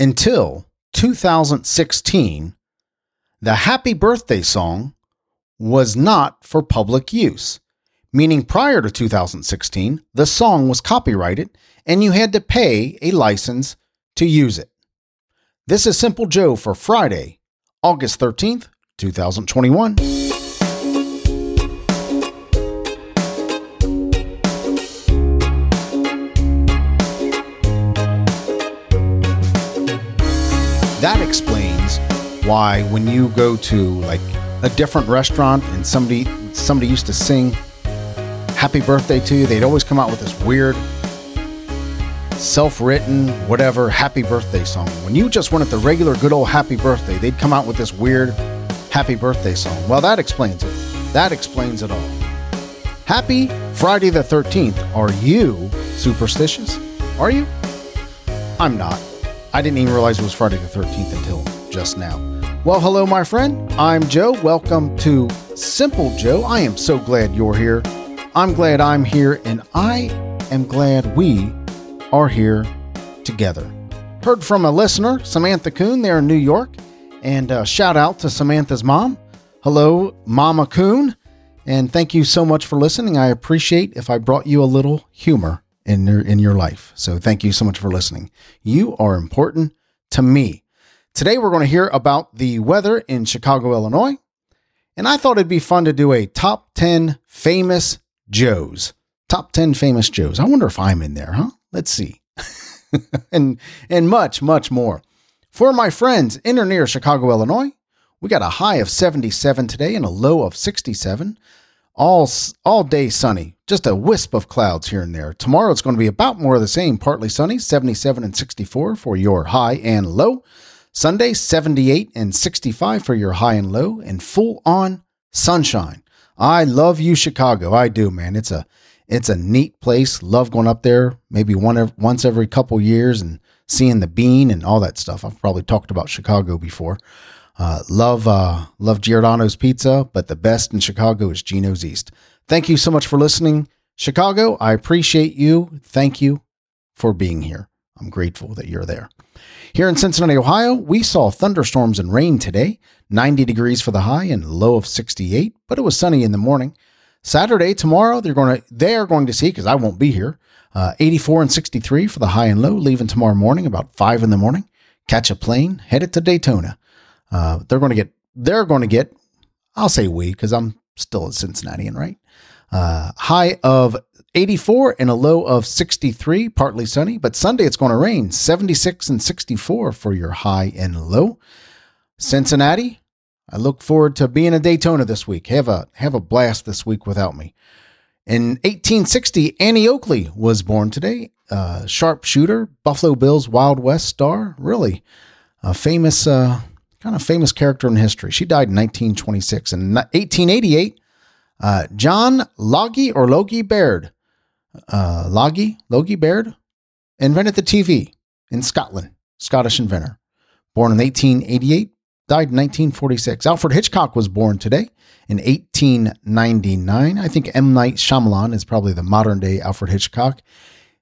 until 2016, the happy birthday song was not for public use, meaning prior to 2016, the song was copyrighted and you had to pay a license to use it. This is Simple Joe for Friday, August 13th, 2021. That explains why when you go to like a different restaurant and somebody somebody used to sing happy birthday to you, they'd always come out with this weird self-written whatever happy birthday song. When you just wanted the regular good old happy birthday, they'd come out with this weird happy birthday song. Well, that explains it. That explains it all. Happy Friday the 13th. Are you superstitious? Are you? I'm not. I didn't even realize it was Friday the 13th until just now. Well, hello, my friend. I'm Joe. Welcome to Simple Joe. I am so glad you're here. I'm glad I'm here, and I am glad we are here together. Heard from a listener, Samantha Coon, there in New York, and uh, shout out to Samantha's mom. Hello, Mama Coon, and thank you so much for listening. I appreciate if I brought you a little humor in your in your life. So thank you so much for listening. You are important to me. Today we're going to hear about the weather in Chicago, Illinois. And I thought it'd be fun to do a top 10 famous Joes. Top 10 famous Joes. I wonder if I'm in there, huh? Let's see. and and much, much more. For my friends in or near Chicago, Illinois, we got a high of 77 today and a low of 67 all all day sunny. Just a wisp of clouds here and there. Tomorrow it's going to be about more of the same, partly sunny, 77 and 64 for your high and low. Sunday 78 and 65 for your high and low and full on sunshine. I love you Chicago. I do, man. It's a it's a neat place. Love going up there maybe one once every couple years and seeing the bean and all that stuff. I've probably talked about Chicago before. Uh, love uh, love Giordano's Pizza, but the best in Chicago is Gino's East. Thank you so much for listening, Chicago. I appreciate you. Thank you for being here. I'm grateful that you're there. Here in Cincinnati, Ohio, we saw thunderstorms and rain today. 90 degrees for the high and low of 68, but it was sunny in the morning. Saturday, tomorrow, they're going to they are going to see because I won't be here. Uh, 84 and 63 for the high and low. Leaving tomorrow morning about five in the morning. Catch a plane, headed to Daytona. Uh, they're going to get, they're going to get, I'll say we, because I'm still a Cincinnatian, right? Uh, high of 84 and a low of 63, partly sunny, but Sunday it's going to rain 76 and 64 for your high and low. Cincinnati, I look forward to being a Daytona this week. Have a have a blast this week without me. In 1860, Annie Oakley was born today. Uh, sharpshooter, Buffalo Bills Wild West star, really a famous uh, kind of famous character in history. She died in 1926. In 1888, uh, John Logie or Logie Baird, uh, Logie, Logie Baird, invented the TV in Scotland, Scottish inventor. Born in 1888, died in 1946. Alfred Hitchcock was born today in 1899. I think M. Night Shyamalan is probably the modern day Alfred Hitchcock.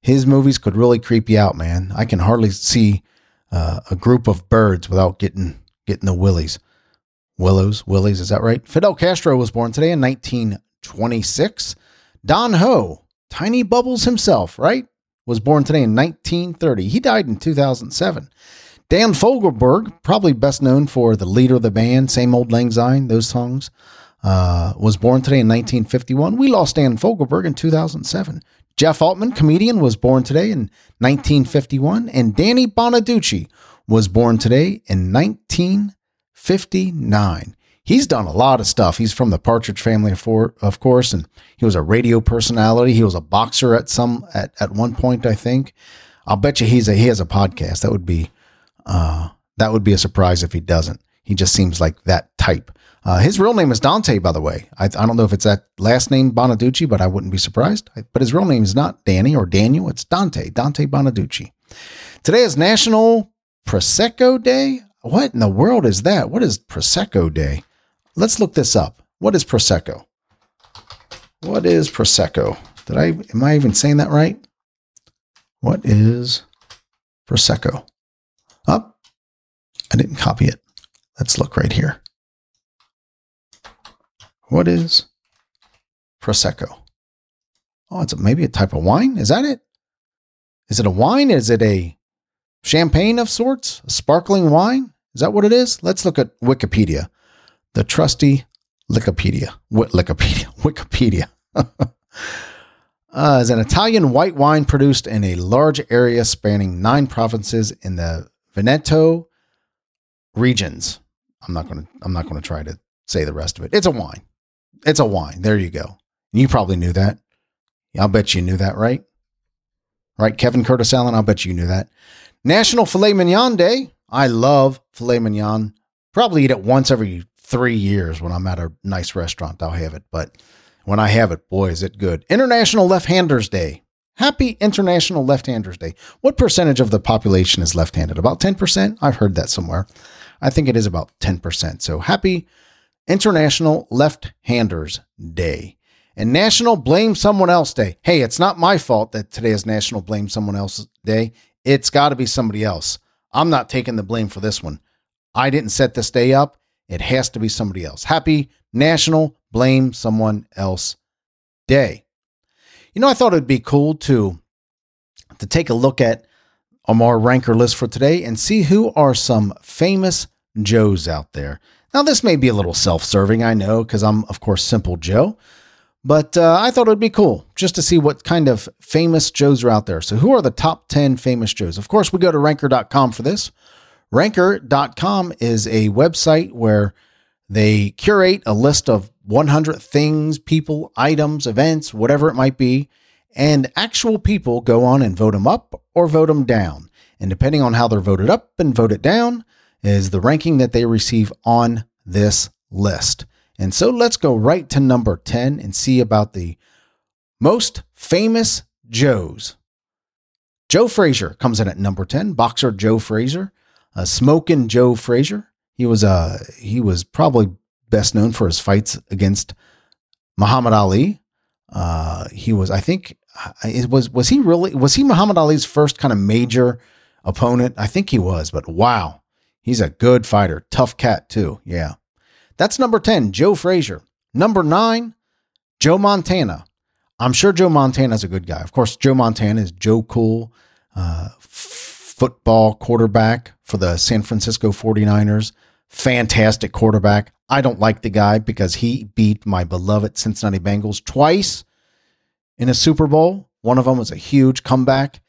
His movies could really creep you out, man. I can hardly see uh, a group of birds without getting getting the willies. Willows, Willies, is that right? Fidel Castro was born today in 1926. Don Ho, Tiny Bubbles himself, right? Was born today in 1930. He died in 2007. Dan Fogelberg, probably best known for the leader of the band, Same Old Lang Syne, those songs, uh, was born today in 1951. We lost Dan Fogelberg in 2007. Jeff Altman, comedian, was born today in 1951. And Danny Bonaducci was born today in 1959. He's done a lot of stuff. He's from the Partridge Family, of course, and he was a radio personality. He was a boxer at some at, at one point, I think. I'll bet you he's a he has a podcast. That would be uh, that would be a surprise if he doesn't. He just seems like that type. Uh, his real name is Dante, by the way. I, I, don't know if it's that last name Bonaducci, but I wouldn't be surprised. But his real name is not Danny or Daniel. It's Dante, Dante Bonaducci. Today is National Prosecco Day? What in the world is that? What is Prosecco Day? Let's look this up. What is Prosecco? What is Prosecco? Did I am I even saying that right? What is Prosecco? Up. I didn't copy it. Let's look right here. What is Prosecco? Oh, it's a, maybe a type of wine. Is that it? Is it a wine? Is it a champagne of sorts? Sparkling wine? Is that what it is? Let's look at Wikipedia. The trusty Wikipedia. Wikipedia. Wikipedia. uh, is an Italian white wine produced in a large area spanning nine provinces in the Veneto regions. I'm not going to. I'm not going to try to say the rest of it. It's a wine. It's a wine. There you go. You probably knew that. I'll bet you knew that, right? Right, Kevin Curtis Allen. I'll bet you knew that. National Filet Mignon Day. I love filet mignon. Probably eat it once every three years when I'm at a nice restaurant. I'll have it, but when I have it, boy, is it good. International Left Handers Day. Happy International Left Handers Day. What percentage of the population is left handed? About 10%? I've heard that somewhere. I think it is about 10%. So happy International Left Handers Day and National Blame Someone Else Day. Hey, it's not my fault that today is National Blame Someone Else Day. It's got to be somebody else. I'm not taking the blame for this one. I didn't set this day up. It has to be somebody else. Happy National Blame Someone Else Day. You know, I thought it'd be cool to to take a look at um, our ranker list for today and see who are some famous Joes out there. Now, this may be a little self serving, I know, because I'm, of course, Simple Joe. But uh, I thought it would be cool just to see what kind of famous Joes are out there. So, who are the top 10 famous Joes? Of course, we go to ranker.com for this. Ranker.com is a website where they curate a list of 100 things, people, items, events, whatever it might be, and actual people go on and vote them up or vote them down. And depending on how they're voted up and voted down, is the ranking that they receive on this list. And so let's go right to number 10 and see about the most famous Joes. Joe Frazier comes in at number 10, boxer Joe Frazier, uh, smoking Joe Frazier. He was uh he was probably best known for his fights against Muhammad Ali. Uh, he was, I think, it was was he really was he Muhammad Ali's first kind of major opponent? I think he was, but wow, He's a good fighter. Tough cat, too. Yeah. That's number 10, Joe Frazier. Number nine, Joe Montana. I'm sure Joe Montana's a good guy. Of course, Joe Montana is Joe Cool, uh, f- football quarterback for the San Francisco 49ers. Fantastic quarterback. I don't like the guy because he beat my beloved Cincinnati Bengals twice in a Super Bowl. One of them was a huge comeback.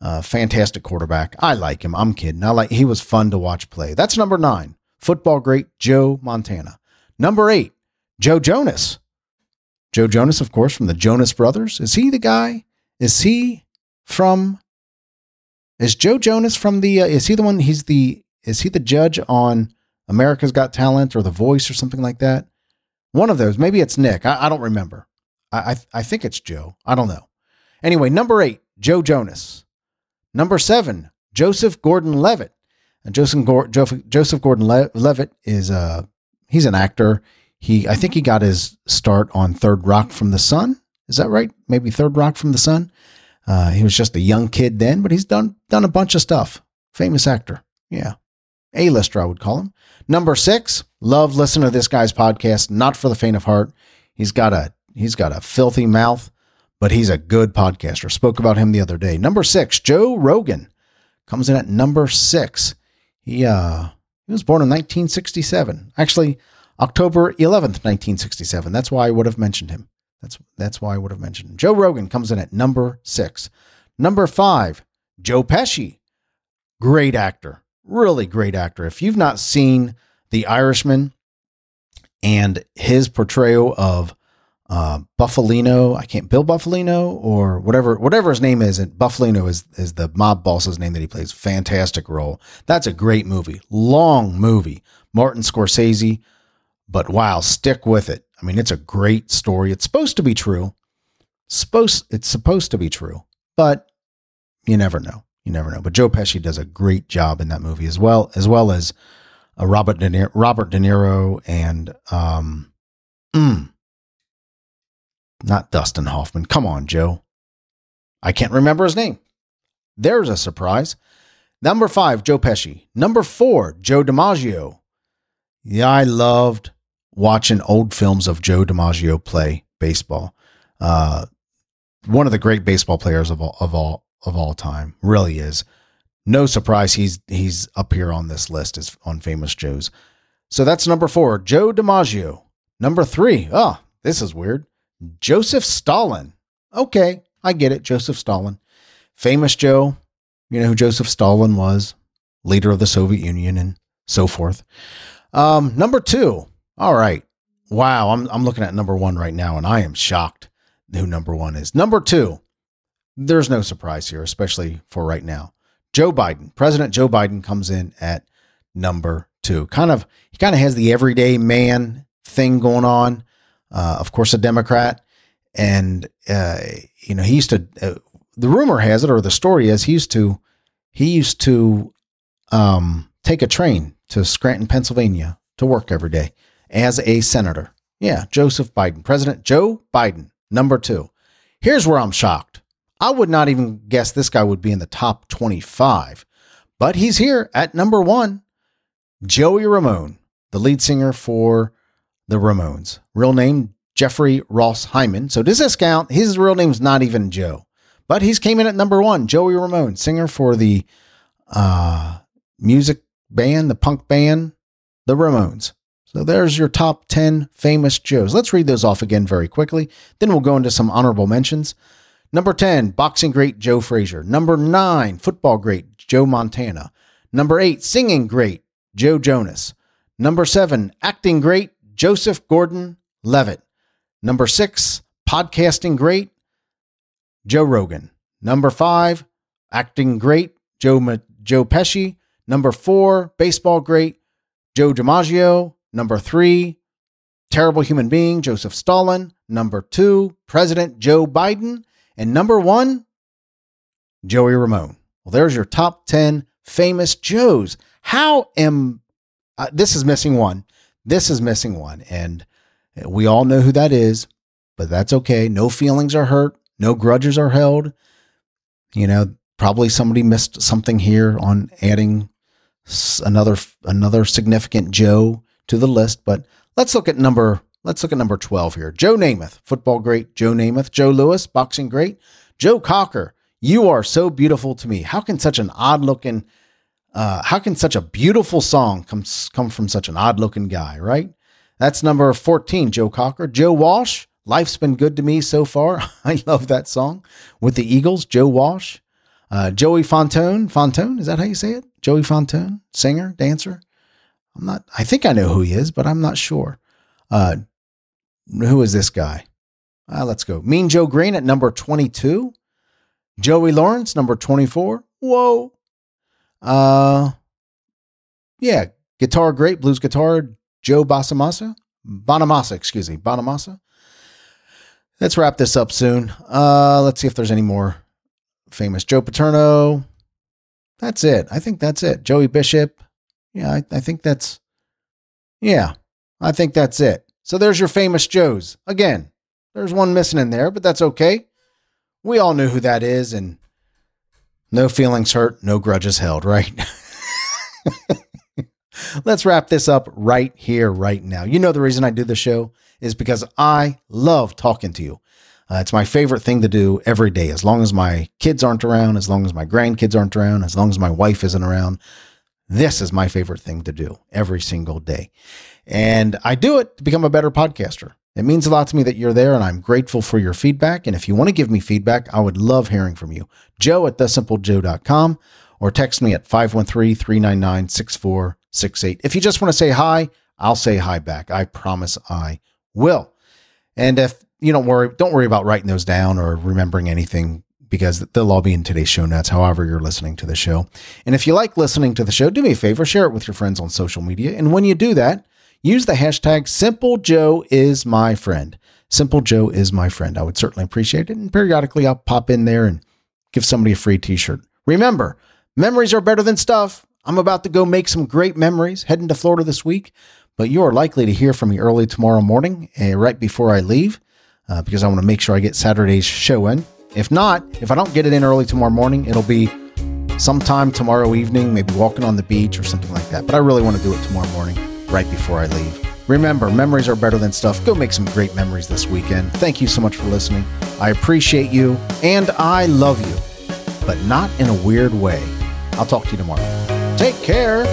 Uh, fantastic quarterback. I like him. I'm kidding. I like he was fun to watch play. That's number nine. Football great Joe Montana. Number eight, Joe Jonas. Joe Jonas, of course, from the Jonas Brothers. Is he the guy? Is he from? Is Joe Jonas from the? Uh, is he the one? He's the. Is he the judge on America's Got Talent or The Voice or something like that? One of those. Maybe it's Nick. I, I don't remember. I, I I think it's Joe. I don't know. Anyway, number eight, Joe Jonas. Number seven, Joseph Gordon Levitt. And Joseph, Joseph Gordon Levitt is uh he's an actor. He I think he got his start on Third Rock from the Sun. Is that right? Maybe Third Rock from the Sun. Uh, he was just a young kid then, but he's done done a bunch of stuff. Famous actor. Yeah. A-lister, I would call him. Number six, love listening to this guy's podcast. Not for the faint of heart. He's got a he's got a filthy mouth but he's a good podcaster. Spoke about him the other day. Number six, Joe Rogan comes in at number six. He uh he was born in 1967. Actually, October 11th, 1967. That's why I would have mentioned him. That's that's why I would have mentioned. Joe Rogan comes in at number six. Number five, Joe Pesci. Great actor. Really great actor. If you've not seen The Irishman and his portrayal of uh, Bufalino. I can't Bill Bufalino or whatever whatever his name is. And Bufalino is is the mob boss's name that he plays. Fantastic role. That's a great movie. Long movie. Martin Scorsese. But wow, stick with it. I mean, it's a great story. It's supposed to be true. Supposed it's supposed to be true, but you never know. You never know. But Joe Pesci does a great job in that movie as well, as well as uh, Robert De Niro, Robert De Niro and um, mm, not Dustin Hoffman. Come on, Joe. I can't remember his name. There's a surprise. Number five, Joe Pesci. Number four, Joe DiMaggio. Yeah, I loved watching old films of Joe DiMaggio play baseball. Uh, one of the great baseball players of all of all of all time, really is. No surprise he's he's up here on this list as on famous Joes. So that's number four, Joe DiMaggio. Number three. three, oh, this is weird. Joseph Stalin. Okay, I get it. Joseph Stalin. Famous Joe. You know who Joseph Stalin was? Leader of the Soviet Union and so forth. Um, number two. All right. Wow, I'm I'm looking at number one right now, and I am shocked who number one is. Number two, there's no surprise here, especially for right now. Joe Biden, President Joe Biden comes in at number two. Kind of, he kind of has the everyday man thing going on. Uh, of course, a Democrat, and uh, you know he used to. Uh, the rumor has it, or the story is, he used to he used to um, take a train to Scranton, Pennsylvania, to work every day as a senator. Yeah, Joseph Biden, President Joe Biden, number two. Here's where I'm shocked. I would not even guess this guy would be in the top 25, but he's here at number one. Joey Ramone, the lead singer for the Ramones. Real name Jeffrey Ross Hyman. So does this count? His real name's not even Joe, but he's came in at number one. Joey Ramone, singer for the uh, music band, the punk band, the Ramones. So there's your top 10 famous Joes. Let's read those off again very quickly. Then we'll go into some honorable mentions. Number 10, boxing great Joe Frazier. Number 9, football great Joe Montana. Number 8, singing great Joe Jonas. Number 7, acting great Joseph Gordon Levitt. Number 6, podcasting great Joe Rogan. Number 5, acting great Joe Joe Pesci. Number 4, baseball great Joe DiMaggio. Number three, terrible human being, Joseph Stalin. Number two, President Joe Biden. And number one, Joey Ramone. Well, there's your top 10 famous Joes. How am uh, this is missing one? This is missing one. And we all know who that is, but that's okay. No feelings are hurt, no grudges are held. You know, probably somebody missed something here on adding another another significant Joe to the list, but let's look at number let's look at number 12 here. Joe Namath, football great Joe Namath, Joe Louis, boxing great, Joe Cocker. You are so beautiful to me. How can such an odd looking uh, how can such a beautiful song come come from such an odd looking guy, right? That's number 14, Joe Cocker. Joe Walsh, Life's Been Good to Me So Far. I love that song. With the Eagles, Joe Walsh. Uh, Joey Fantone, Fantone, is that how you say it? Joey Fantone, singer, dancer. I'm not, I think I know who he is, but I'm not sure. Uh, who is this guy? Uh, let's go. Mean Joe Greene at number 22. Joey Lawrence, number 24. Whoa. Uh, yeah, guitar great, blues guitar, Joe Bassamassa. Bonamassa, excuse me, Bonamassa. Let's wrap this up soon. Uh, let's see if there's any more famous. Joe Paterno. That's it. I think that's it. Joey Bishop. Yeah, I, I think that's, yeah, I think that's it. So there's your famous Joes. Again, there's one missing in there, but that's okay. We all know who that is, and no feelings hurt, no grudges held, right? Let's wrap this up right here, right now. You know, the reason I do the show is because I love talking to you. Uh, it's my favorite thing to do every day, as long as my kids aren't around, as long as my grandkids aren't around, as long as my wife isn't around. This is my favorite thing to do every single day. And I do it to become a better podcaster. It means a lot to me that you're there, and I'm grateful for your feedback. And if you want to give me feedback, I would love hearing from you. Joe at thesimplejoe.com or text me at 513 399 6468. If you just want to say hi, I'll say hi back. I promise I will. And if you don't worry, don't worry about writing those down or remembering anything because they'll all be in today's show notes, however you're listening to the show. And if you like listening to the show, do me a favor, share it with your friends on social media. And when you do that, use the hashtag Simple Joe is my friend. Simple Joe is my friend. I would certainly appreciate it. And periodically I'll pop in there and give somebody a free t-shirt. Remember, memories are better than stuff. I'm about to go make some great memories heading to Florida this week, but you are likely to hear from me early tomorrow morning, uh, right before I leave, uh, because I want to make sure I get Saturday's show in. If not, if I don't get it in early tomorrow morning, it'll be sometime tomorrow evening, maybe walking on the beach or something like that. But I really want to do it tomorrow morning, right before I leave. Remember, memories are better than stuff. Go make some great memories this weekend. Thank you so much for listening. I appreciate you and I love you, but not in a weird way. I'll talk to you tomorrow. Take care.